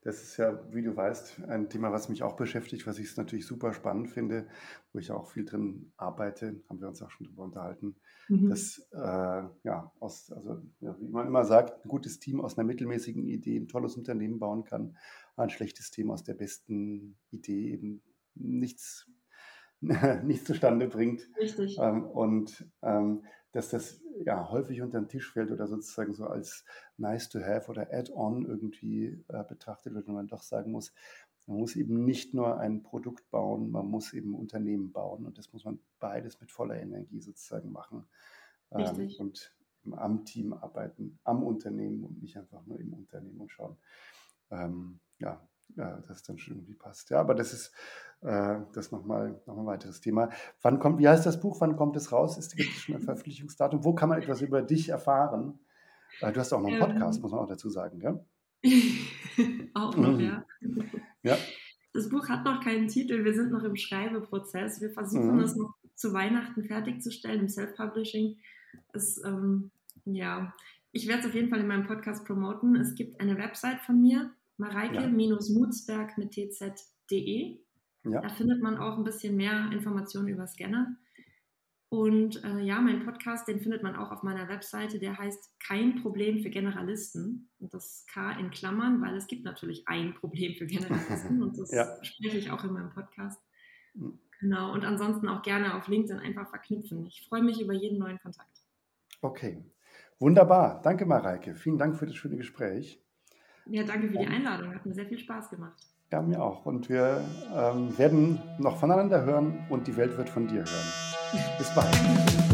Das ist ja, wie du weißt, ein Thema, was mich auch beschäftigt, was ich natürlich super spannend finde, wo ich auch viel drin arbeite, haben wir uns auch schon drüber unterhalten. Mhm. Dass, äh, ja, aus, also, ja, wie man immer sagt, ein gutes Team aus einer mittelmäßigen Idee ein tolles Unternehmen bauen kann, ein schlechtes Team aus der besten Idee eben nichts, nichts zustande bringt. Richtig. Ähm, und ähm, dass das ja häufig unter den Tisch fällt oder sozusagen so als nice to have oder add-on irgendwie äh, betrachtet wird und man doch sagen muss, man muss eben nicht nur ein Produkt bauen, man muss eben Unternehmen bauen und das muss man beides mit voller Energie sozusagen machen. Ähm, und am Team arbeiten, am Unternehmen und nicht einfach nur im Unternehmen und schauen, ähm, ja, ja, das dann schon irgendwie passt. Ja, aber das ist äh, das nochmal noch ein weiteres Thema. Wann kommt, wie heißt das Buch? Wann kommt es raus? Ist, gibt es schon ein Veröffentlichungsdatum? Wo kann man etwas über dich erfahren? Äh, du hast auch noch einen Podcast, ähm, muss man auch dazu sagen, gell? auch noch, mhm. ja. ja. Das Buch hat noch keinen Titel, wir sind noch im Schreibeprozess. Wir versuchen mhm. es noch zu Weihnachten fertigzustellen im Self-Publishing. ähm, ja, ich werde es auf jeden Fall in meinem Podcast promoten. Es gibt eine Website von mir, mareike-mutsberg mit tz.de. Ja. Da findet man auch ein bisschen mehr Informationen über Scanner. Und äh, ja, mein Podcast, den findet man auch auf meiner Webseite, der heißt Kein Problem für Generalisten. Und das K in Klammern, weil es gibt natürlich ein Problem für Generalisten und das ja. spreche ich auch in meinem Podcast. Hm. Genau, und ansonsten auch gerne auf LinkedIn einfach verknüpfen. Ich freue mich über jeden neuen Kontakt. Okay, wunderbar. Danke, Mareike. Vielen Dank für das schöne Gespräch. Ja, danke für die Einladung. Hat mir sehr viel Spaß gemacht. Ja, mir auch. Und wir ähm, werden noch voneinander hören und die Welt wird von dir hören. Bis bald.